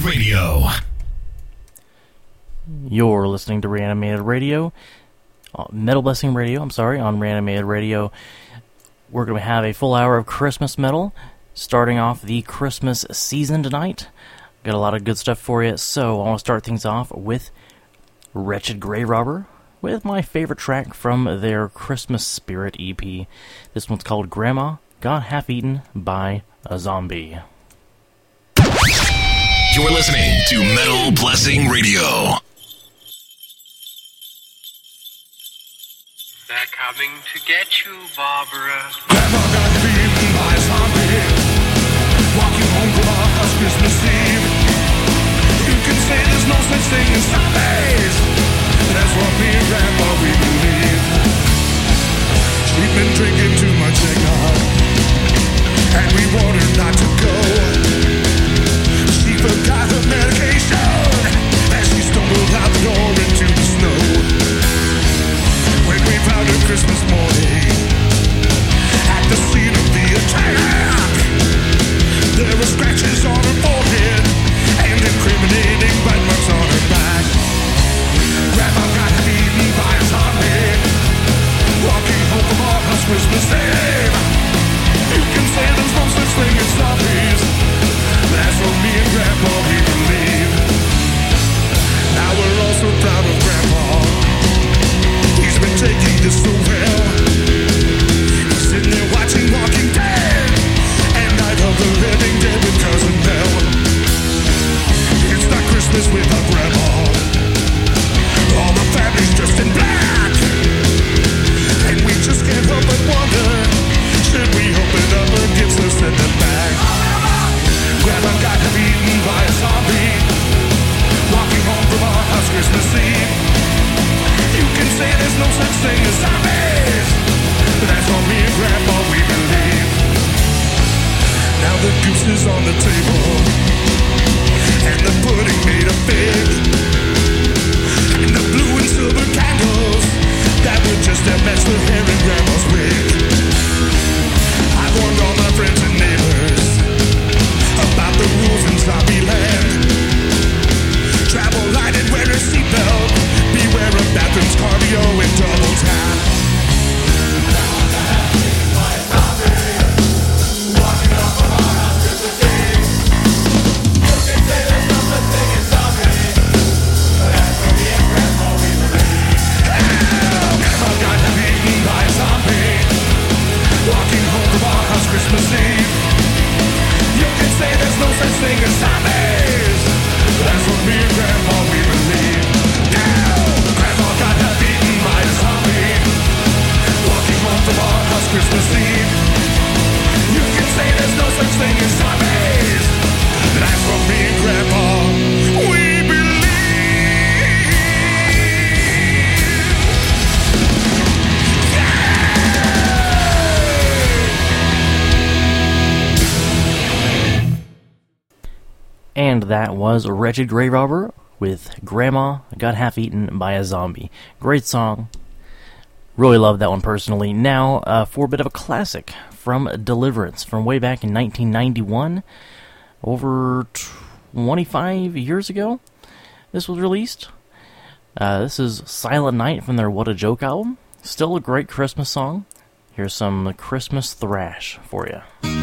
Reanimated Radio. You're listening to Reanimated Radio, uh, Metal Blessing Radio, I'm sorry, on Reanimated Radio. We're going to have a full hour of Christmas metal, starting off the Christmas season tonight. Got a lot of good stuff for you, so I want to start things off with Wretched Grave Robber with my favorite track from their Christmas Spirit EP. This one's called Grandma Got Half Eaten by a Zombie. You're listening to Metal Blessing Radio. They're coming to get you, Barbara. Grandma got beaten by a zombie Walking home from our house Christmas Eve You can say there's no such thing as zombies That's what me and Grandma we believe She'd been drinking too much eggnog And we warned so proud of. Grandpa. Should we open up her gifts or send them back Wretched Grave Robber with Grandma Got Half Eaten by a Zombie. Great song. Really love that one personally. Now, uh, for a bit of a classic from Deliverance from way back in 1991, over 25 years ago, this was released. Uh, this is Silent Night from their What a Joke album. Still a great Christmas song. Here's some Christmas thrash for you.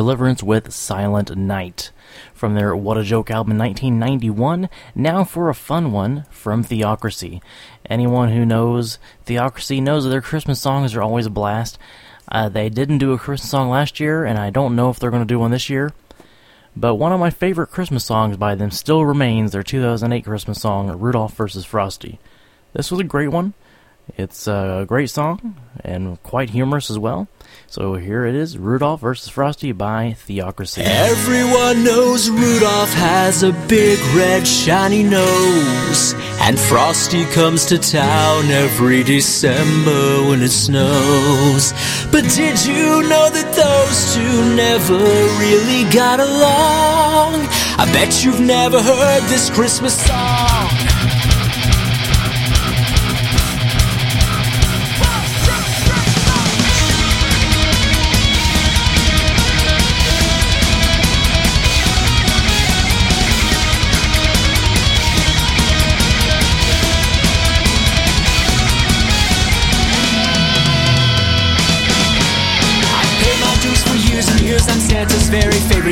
Deliverance with Silent Night from their What a Joke album in 1991. Now for a fun one from Theocracy. Anyone who knows Theocracy knows that their Christmas songs are always a blast. Uh, they didn't do a Christmas song last year, and I don't know if they're going to do one this year. But one of my favorite Christmas songs by them still remains their 2008 Christmas song, Rudolph vs. Frosty. This was a great one. It's a great song and quite humorous as well. So here it is Rudolph versus Frosty by Theocracy. Everyone knows Rudolph has a big red shiny nose. And Frosty comes to town every December when it snows. But did you know that those two never really got along? I bet you've never heard this Christmas song.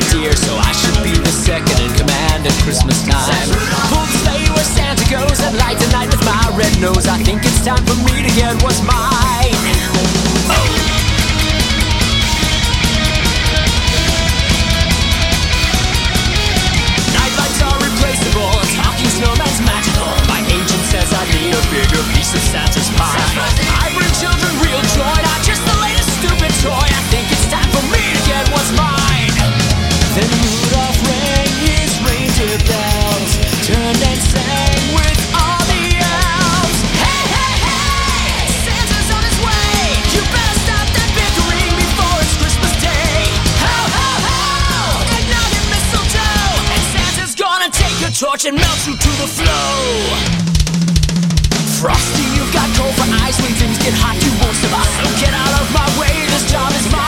Favorite so I should be the second in command at Christmas time. The sleigh where Santa goes and light the night with my red nose. I think it's time for me to get what's mine. Replaceable. Talking snowman's magical. My agent says I need a bigger piece of Santa's pie. I bring children real joy, not just the latest stupid toy. I think it's time for me to get what's mine. Torch and melt you to the flow. Frosty, you've got cold for eyes when things get hot. You won't survive. So get out of my way. This job is mine.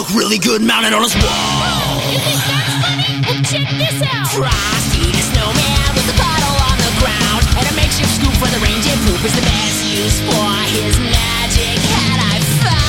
Look really good mounted on his wall You think that's funny? Well, check this out. Frosty the snowman with a bottle on the ground And a makeshift scoop for the reindeer poop is the best use for his magic hat I found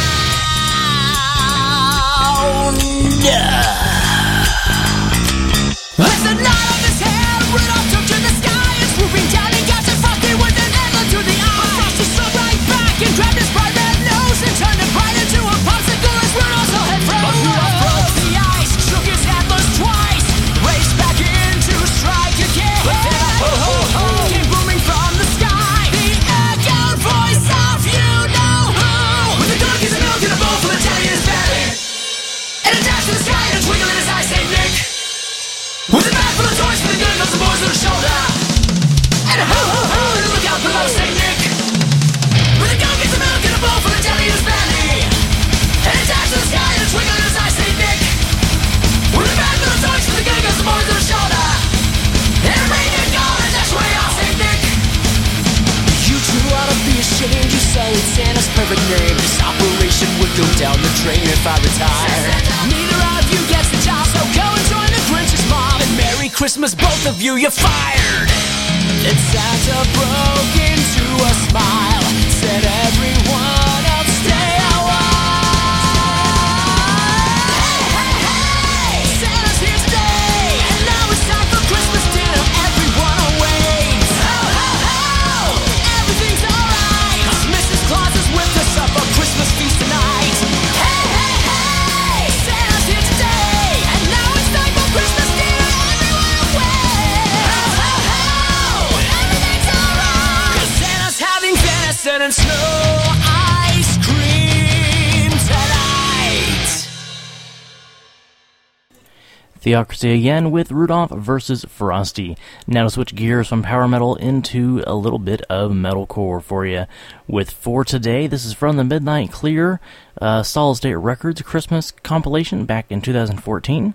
Theocracy again with Rudolph versus Frosty. Now to switch gears from power metal into a little bit of metalcore for you. With For Today, this is from the Midnight Clear uh, Solid State Records Christmas compilation back in 2014.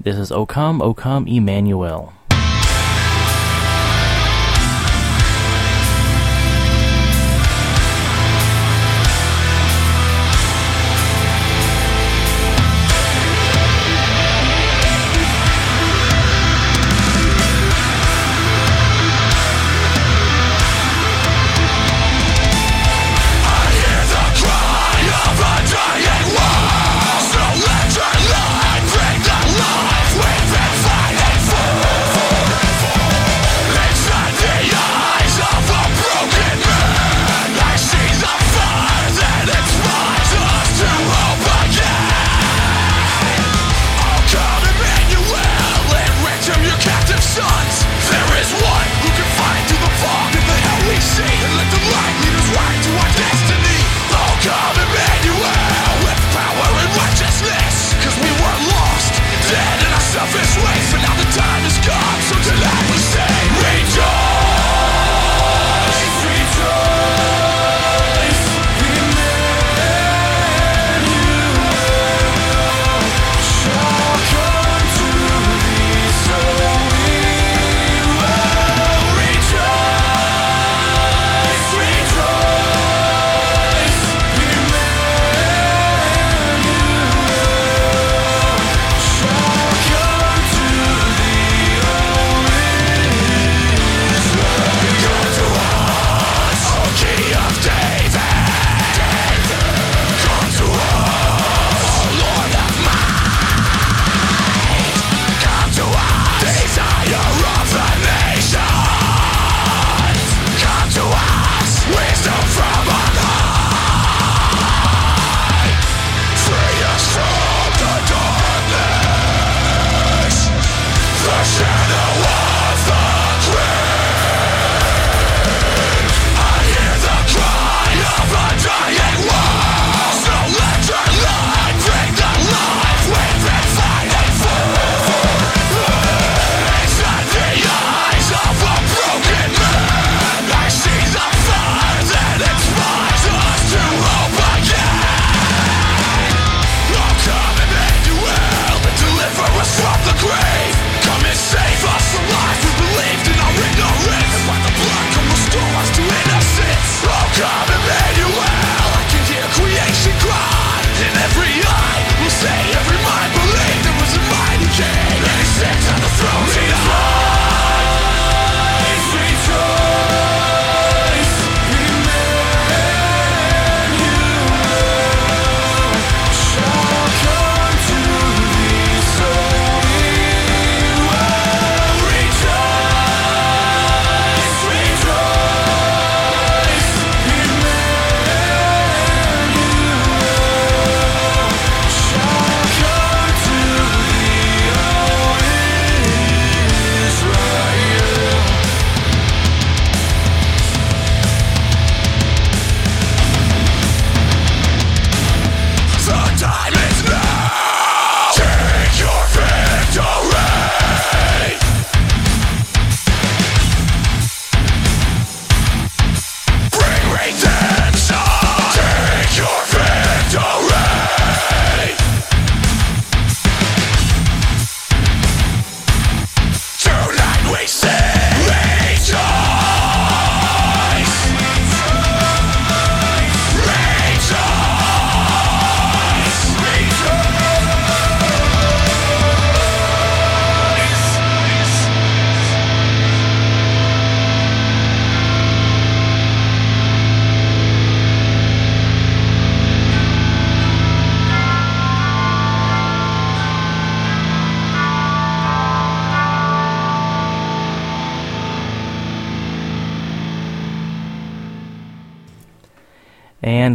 This is O Come, O Come, Emmanuel.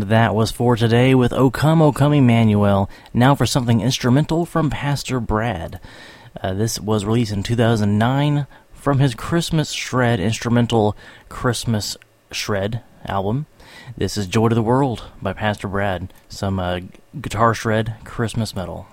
That was for today with O Come, O Come Emmanuel. Now for something instrumental from Pastor Brad. Uh, this was released in 2009 from his Christmas Shred instrumental Christmas Shred album. This is Joy to the World by Pastor Brad. Some uh, guitar shred Christmas metal.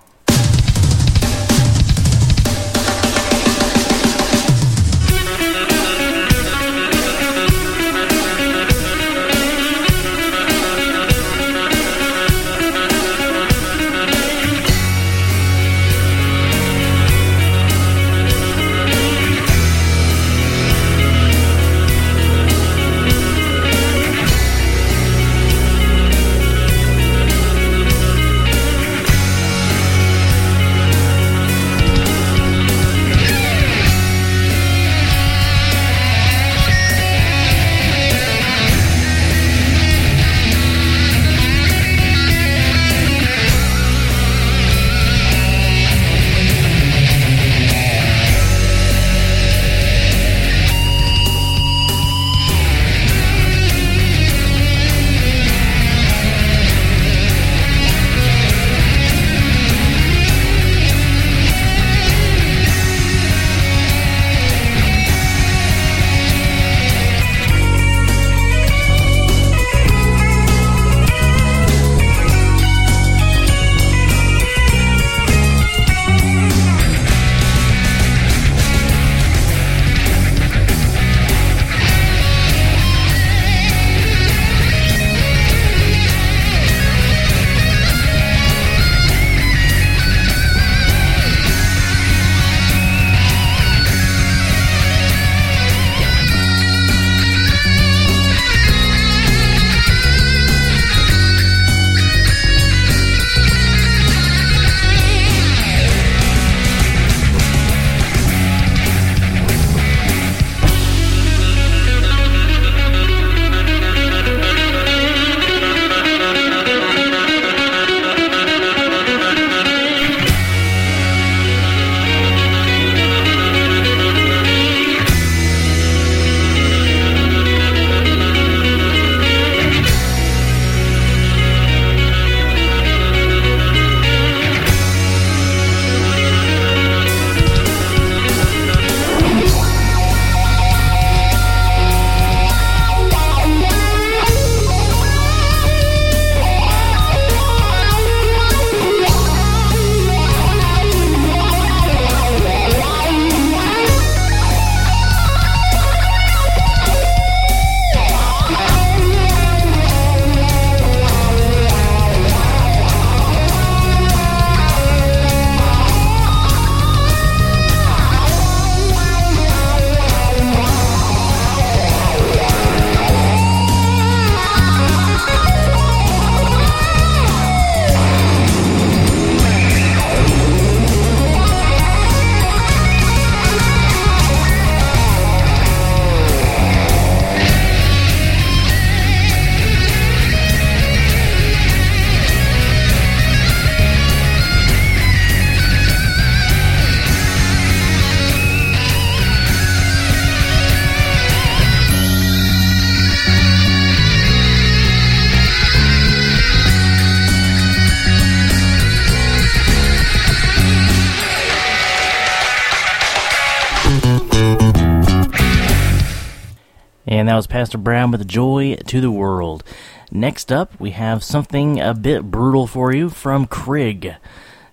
That was Pastor Brown with Joy to the World. Next up, we have something a bit brutal for you from Krig.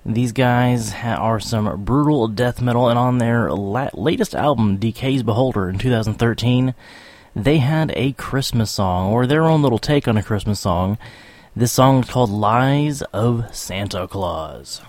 These guys are some brutal death metal, and on their la- latest album, Decay's Beholder, in 2013, they had a Christmas song, or their own little take on a Christmas song. This song is called Lies of Santa Claus.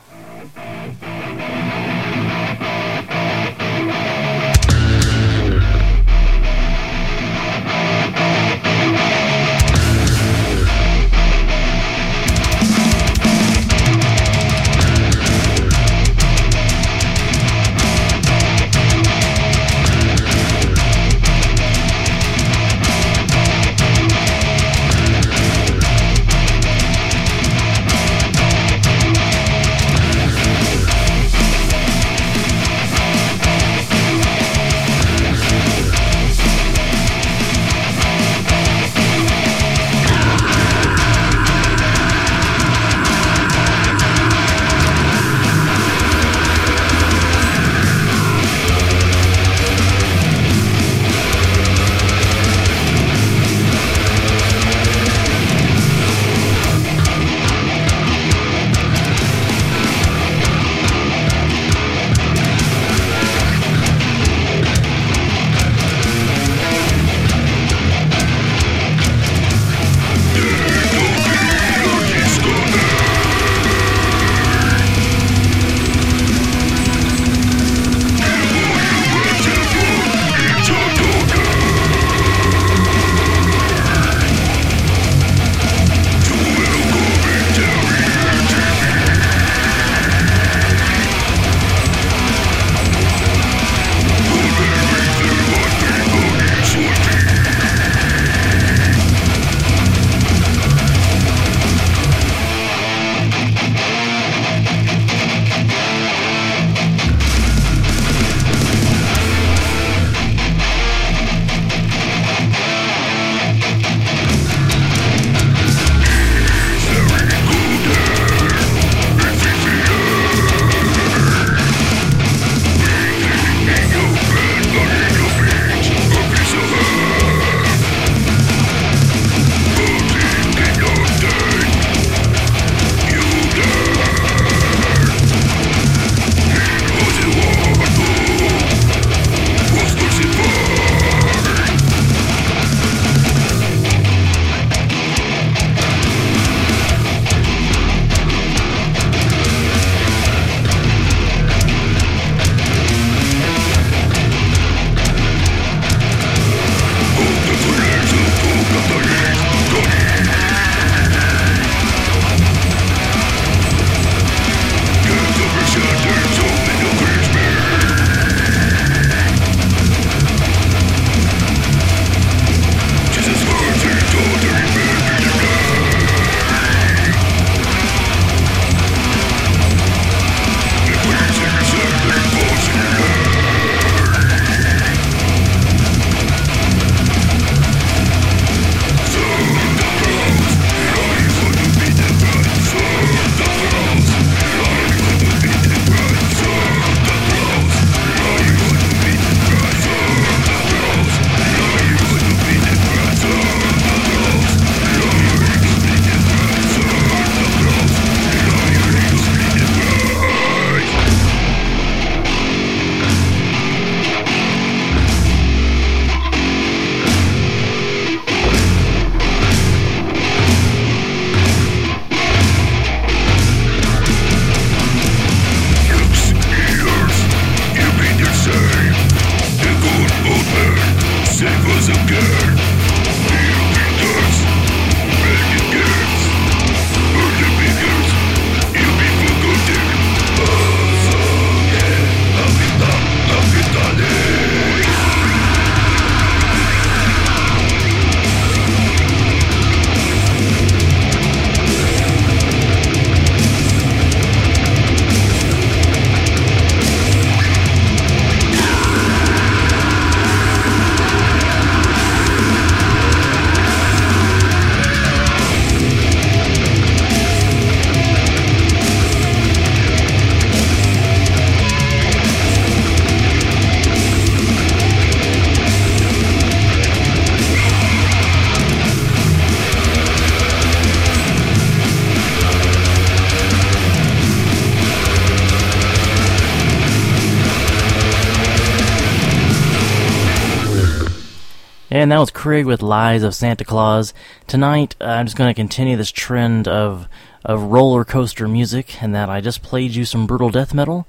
Craig with Lies of Santa Claus. Tonight, uh, I'm just going to continue this trend of, of roller coaster music, and that I just played you some brutal death metal.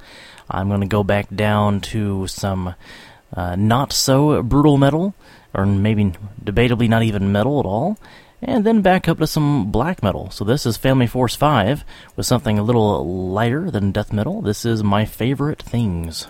I'm going to go back down to some uh, not so brutal metal, or maybe debatably not even metal at all, and then back up to some black metal. So this is Family Force 5 with something a little lighter than death metal. This is My Favorite Things.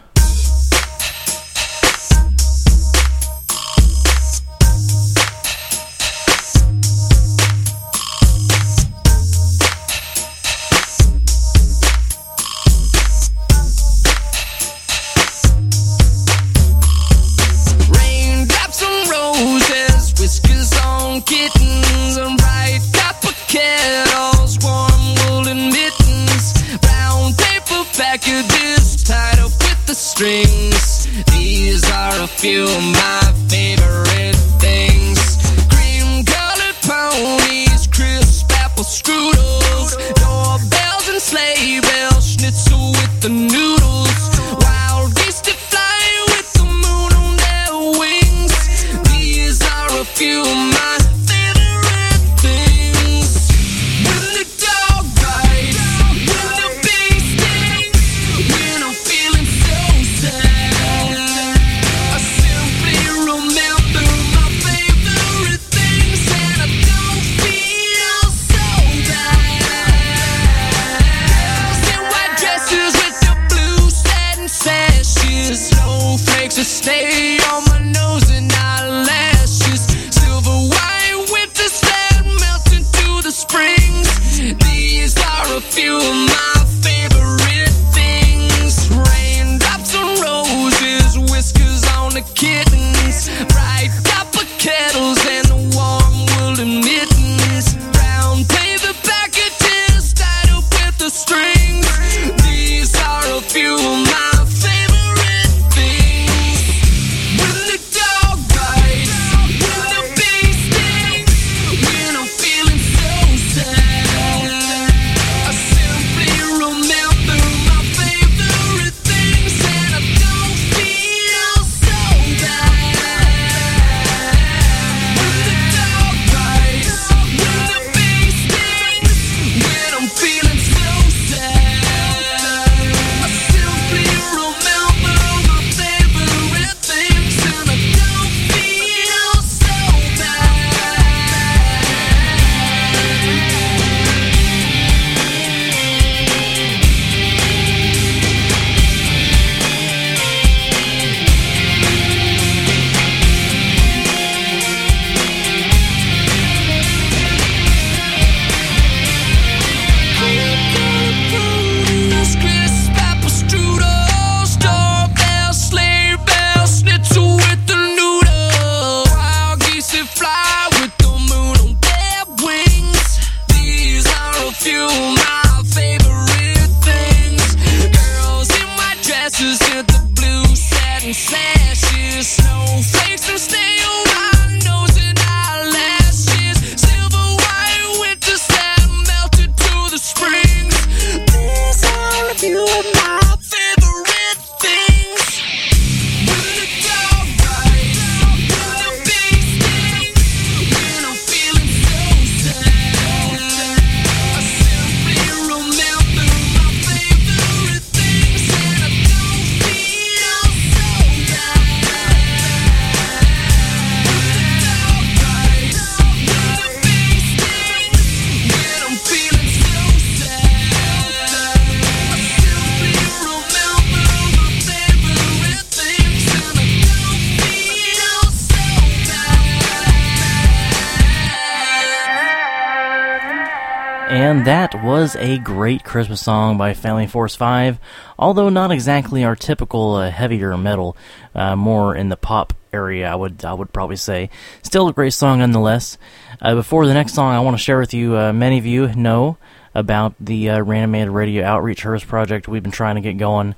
a great Christmas song by Family Force 5, although not exactly our typical uh, heavier metal, uh, more in the pop area, I would I would probably say. Still a great song nonetheless. Uh, before the next song, I want to share with you. Uh, many of you know about the uh, Reanimated Radio Outreach Hearse project we've been trying to get going.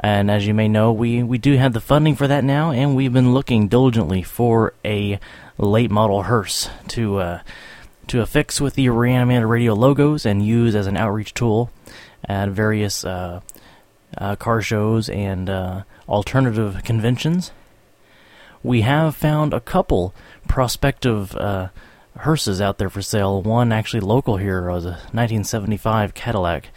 And as you may know, we, we do have the funding for that now, and we've been looking diligently for a late model hearse to uh, to affix with the reanimated radio logos and use as an outreach tool at various uh, uh, car shows and uh, alternative conventions. We have found a couple prospective uh, hearses out there for sale. One actually local here uh, was a 1975 Cadillac,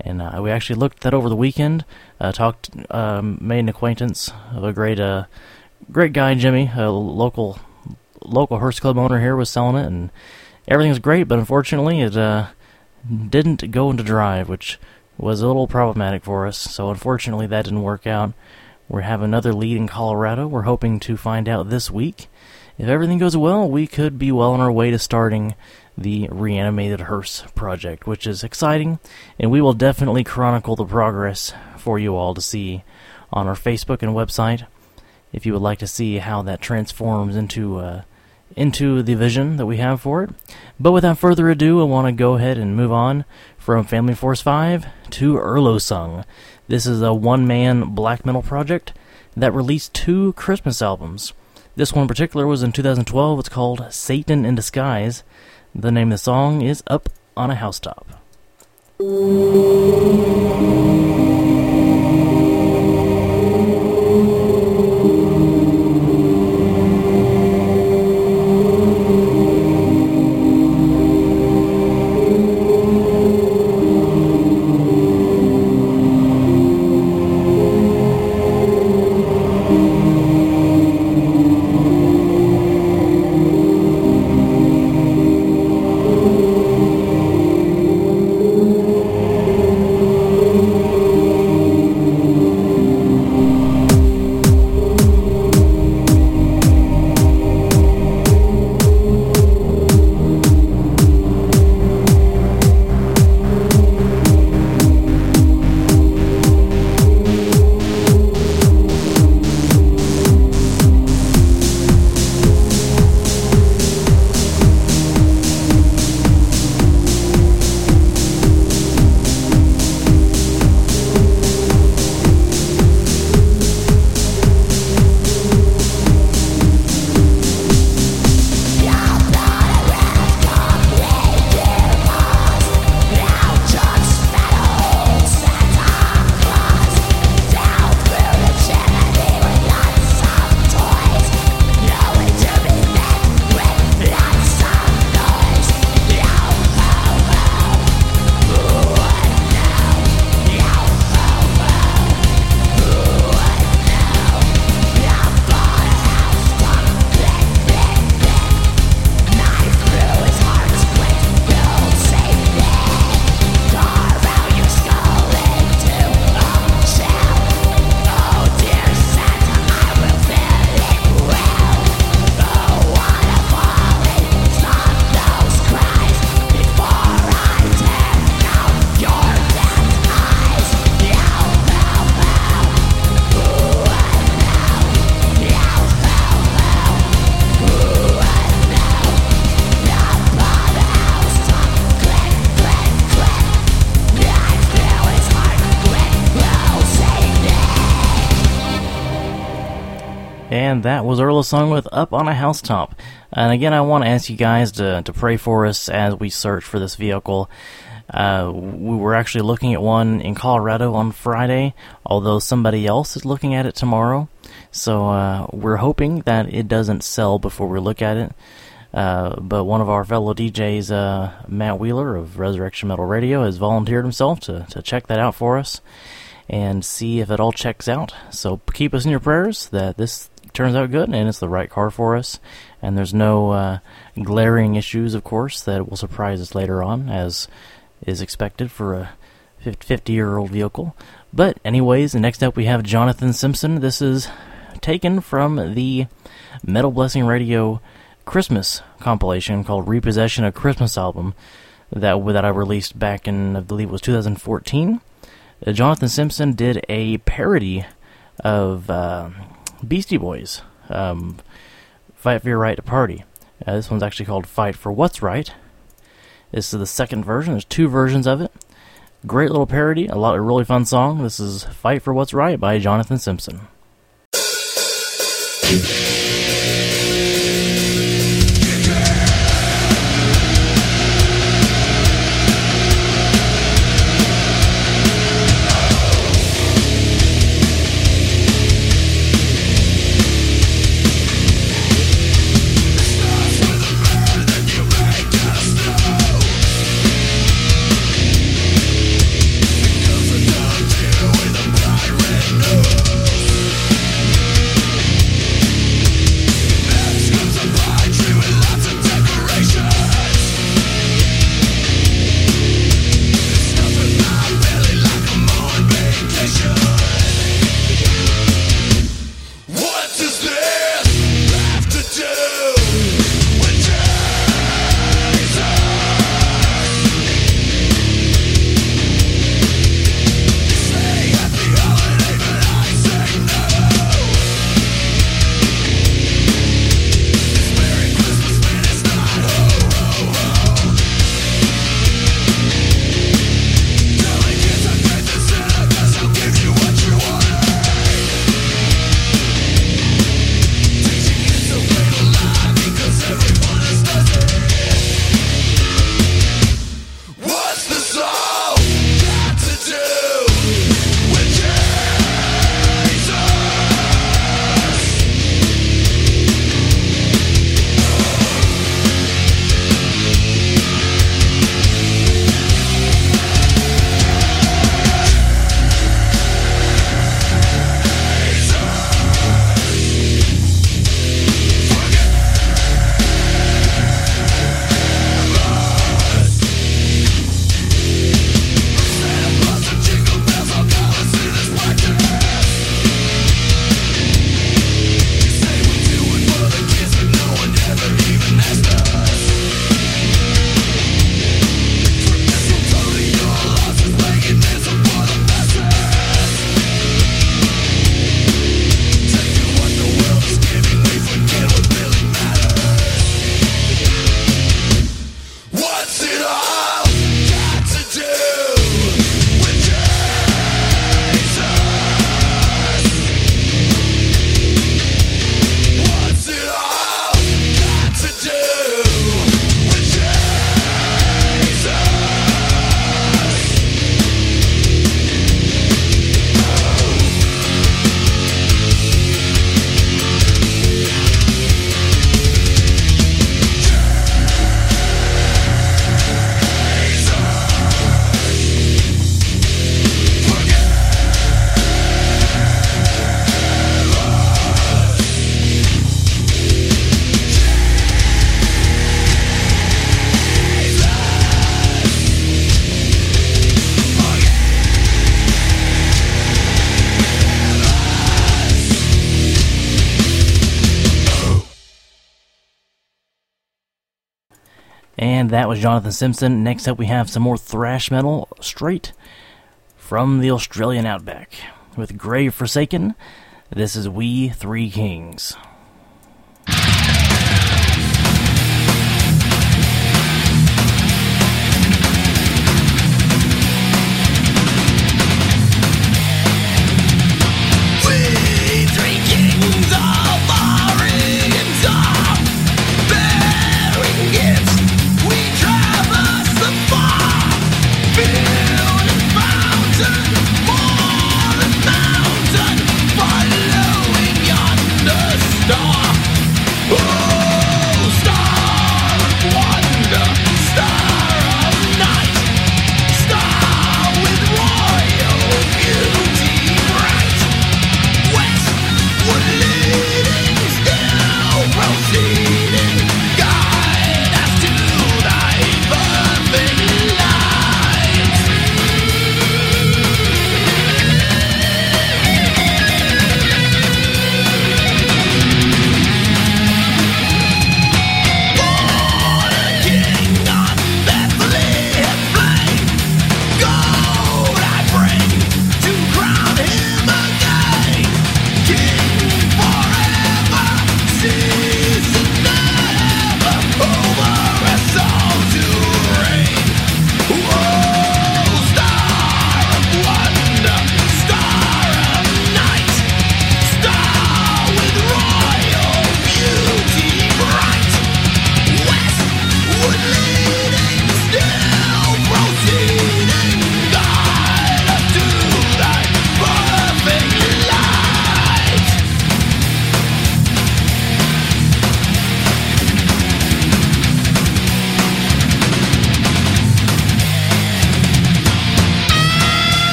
and uh, we actually looked that over the weekend. talked, um, made an acquaintance of a great, great guy, Jimmy, a local local hearse club owner here was selling it, and everything was great. But unfortunately, it uh, didn't go into drive, which was a little problematic for us. So unfortunately, that didn't work out. We have another lead in Colorado. We're hoping to find out this week. If everything goes well, we could be well on our way to starting the reanimated hearse project, which is exciting, and we will definitely chronicle the progress for you all to see on our Facebook and website. If you would like to see how that transforms into uh, into the vision that we have for it. But without further ado, I want to go ahead and move on from Family Force 5 to Erlosung. This is a one man black metal project that released two Christmas albums. This one in particular was in 2012. It's called Satan in Disguise. The name of the song is Up on a Housetop. And that was Erlosung with Up on a Housetop. And again, I want to ask you guys to, to pray for us as we search for this vehicle. Uh, we were actually looking at one in Colorado on Friday, although somebody else is looking at it tomorrow. So uh, we're hoping that it doesn't sell before we look at it. Uh, but one of our fellow DJs, uh, Matt Wheeler of Resurrection Metal Radio, has volunteered himself to, to check that out for us and see if it all checks out. So keep us in your prayers that this turns out good and it's the right car for us. And there's no uh, glaring issues, of course, that will surprise us later on, as is expected for a 50 year old vehicle. But, anyways, next up we have Jonathan Simpson. This is taken from the Metal Blessing Radio Christmas compilation called Repossession, a Christmas album that that I released back in I believe it was 2014. Uh, Jonathan Simpson did a parody of uh, Beastie Boys, um, "Fight for Your Right to Party." Uh, this one's actually called "Fight for What's Right." This is the second version. There's two versions of it. Great little parody, a lot of really fun song. This is "Fight for What's Right" by Jonathan Simpson. That was Jonathan Simpson. Next up, we have some more thrash metal straight from the Australian outback with Grave Forsaken. This is We Three Kings.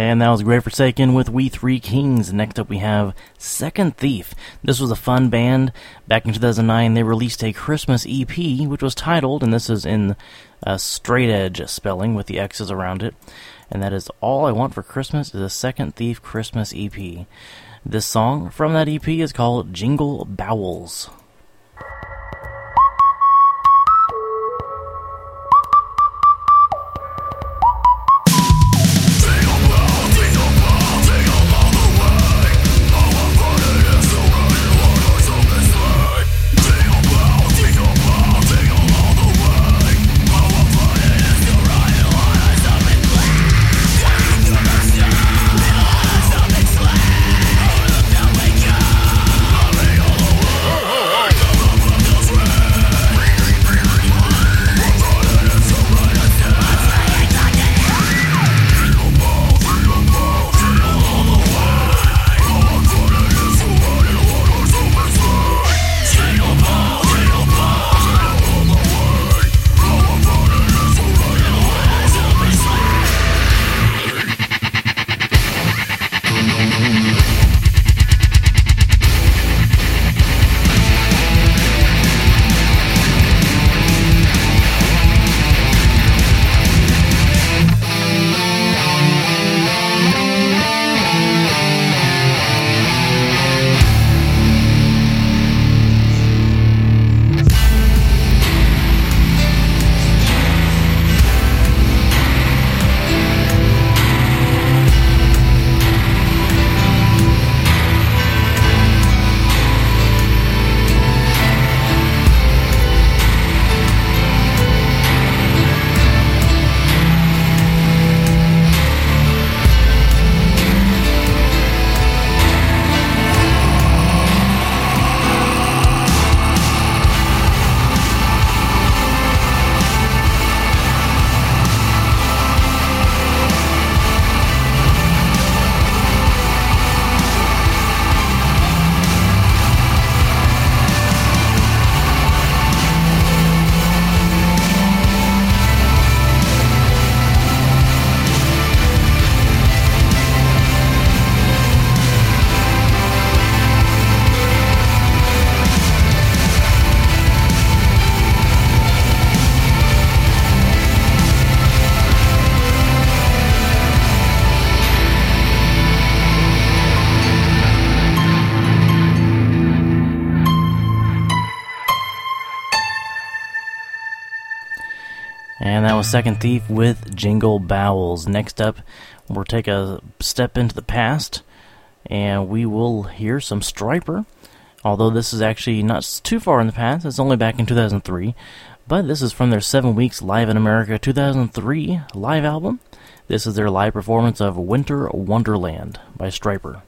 And that was Grave Forsaken with We Three Kings. Next up, we have Second Thief. This was a fun band. Back in 2009, they released a Christmas EP, which was titled, and this is in uh, straight edge spelling with the X's around it, and that is All I Want for Christmas is a Second Thief Christmas EP. This song from that EP is called Jingle Bowels. Second Thief with Jingle Bowels. Next up, we'll take a step into the past and we will hear some Stryper. Although this is actually not too far in the past, it's only back in 2003. But this is from their Seven Weeks Live in America 2003 live album. This is their live performance of Winter Wonderland by Stryper.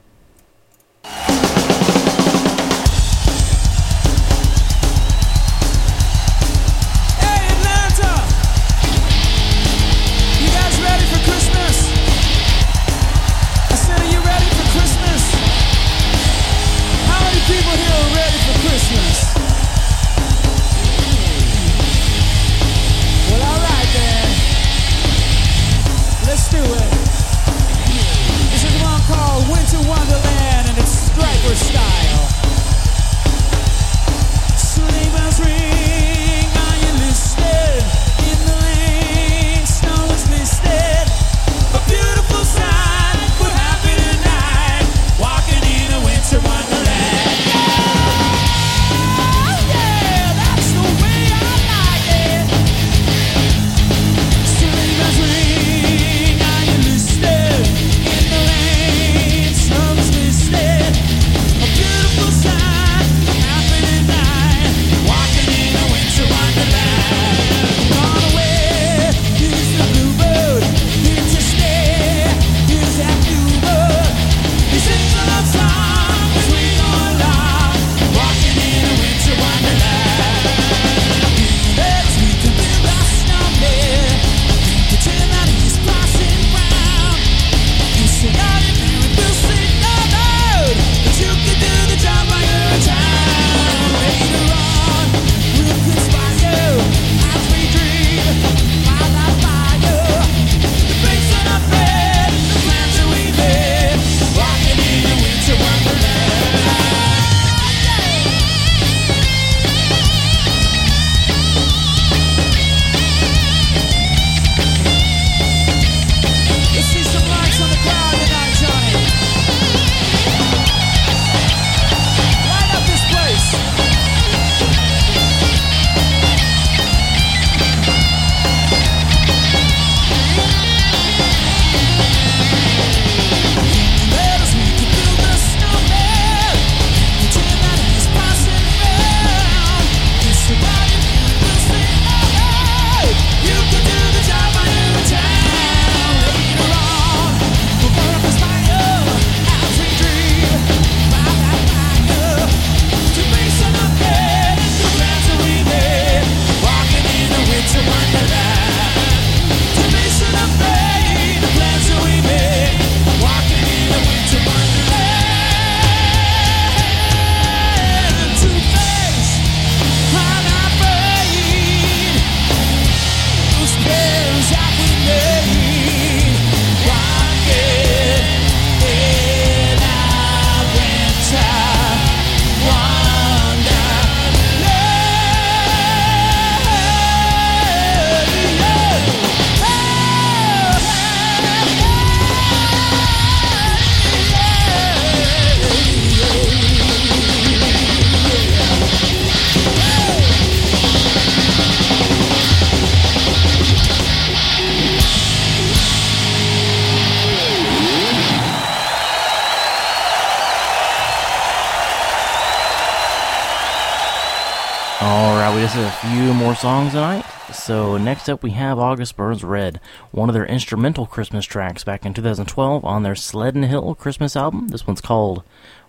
So next up we have August Burns Red, one of their instrumental Christmas tracks back in 2012 on their Sleddin' Hill Christmas album. This one's called,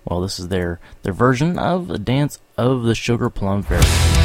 well, this is their their version of the Dance of the Sugar Plum Fairy.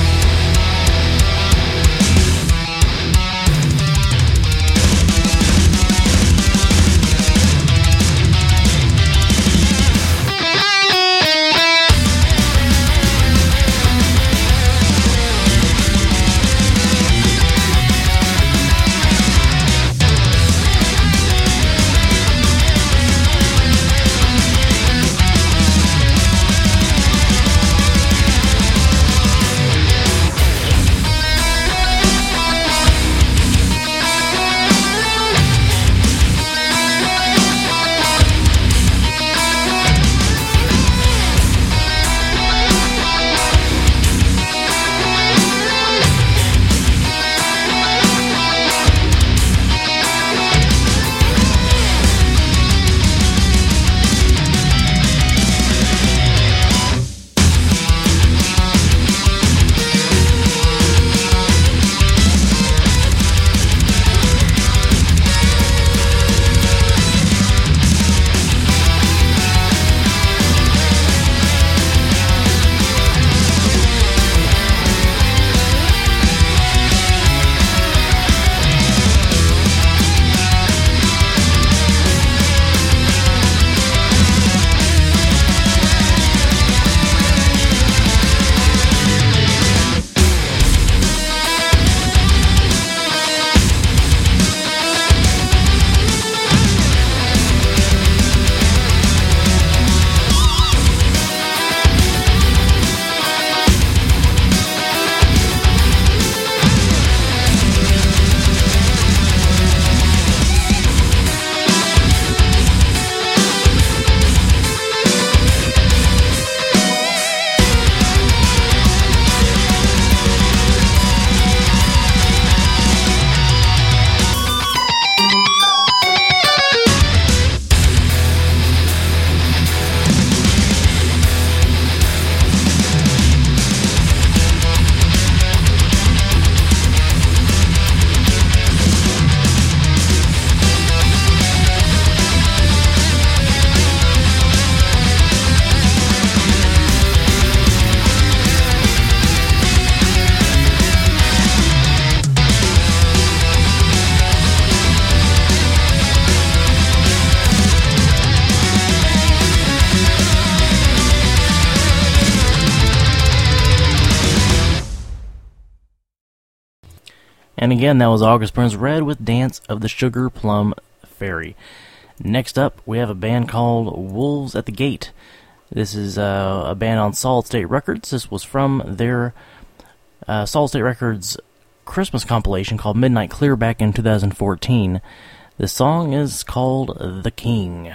Again, that was August Burns Red with Dance of the Sugar Plum Fairy. Next up, we have a band called Wolves at the Gate. This is uh, a band on Solid State Records. This was from their uh, Solid State Records Christmas compilation called Midnight Clear back in 2014. The song is called The King.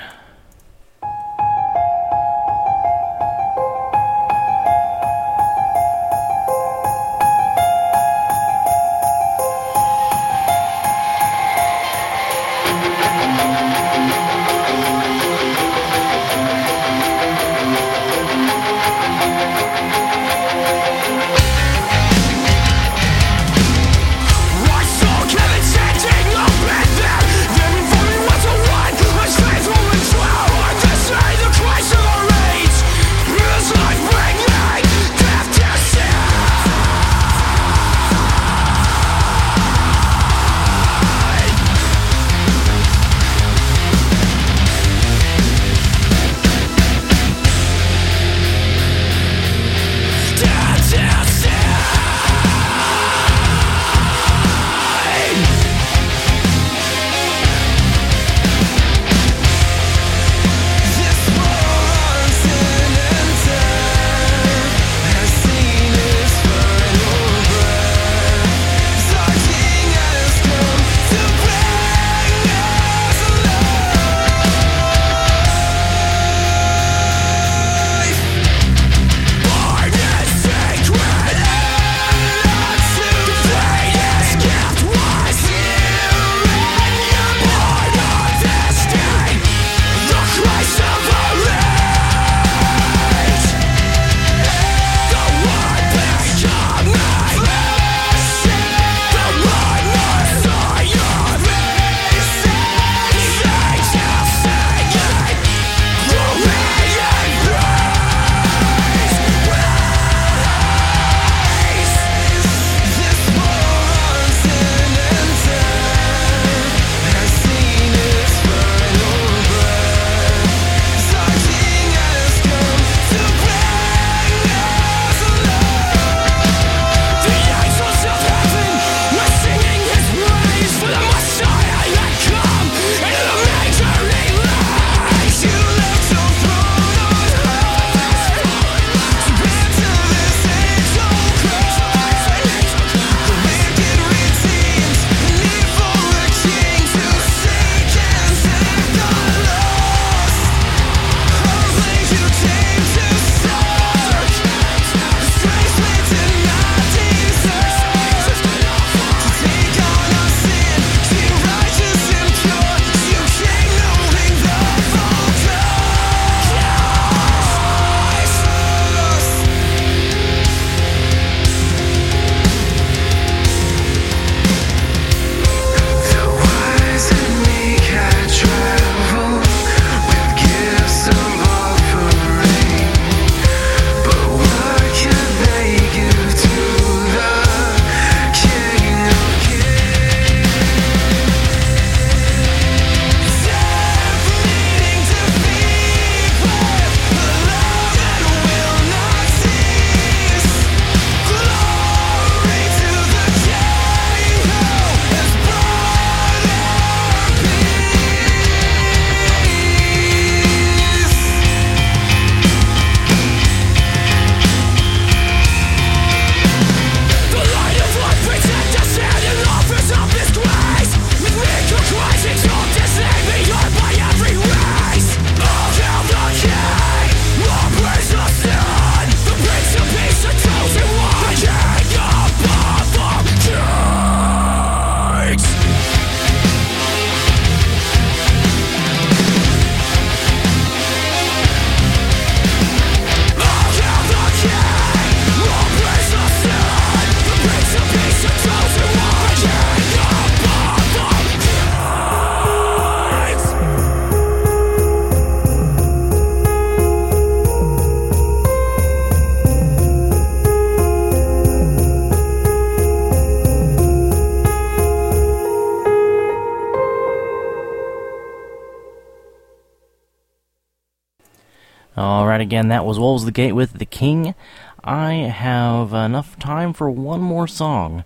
Again, that was Wolves the Gate with The King. I have enough time for one more song,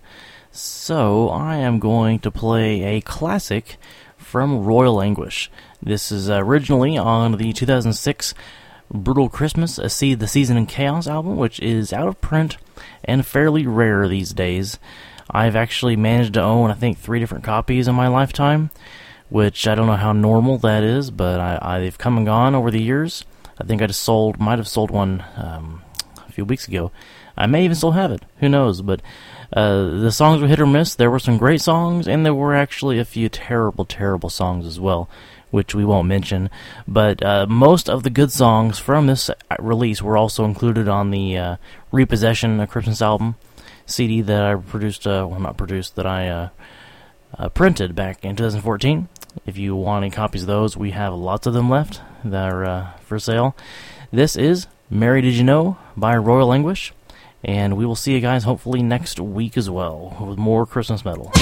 so I am going to play a classic from Royal Anguish. This is originally on the 2006 Brutal Christmas, a See the Season in Chaos album, which is out of print and fairly rare these days. I've actually managed to own, I think, three different copies in my lifetime, which I don't know how normal that is, but I, have come and gone over the years. I think I just sold, might have sold one um, a few weeks ago. I may even still have it. Who knows? But uh, the songs were hit or miss. There were some great songs, and there were actually a few terrible, terrible songs as well, which we won't mention. But uh, most of the good songs from this release were also included on the uh, Repossession Christmas album CD that I produced, uh, well, not produced, that I uh, uh, printed back in 2014. If you want any copies of those, we have lots of them left that are uh, for sale. This is Mary Did You Know by Royal Anguish, and we will see you guys hopefully next week as well with more Christmas metal.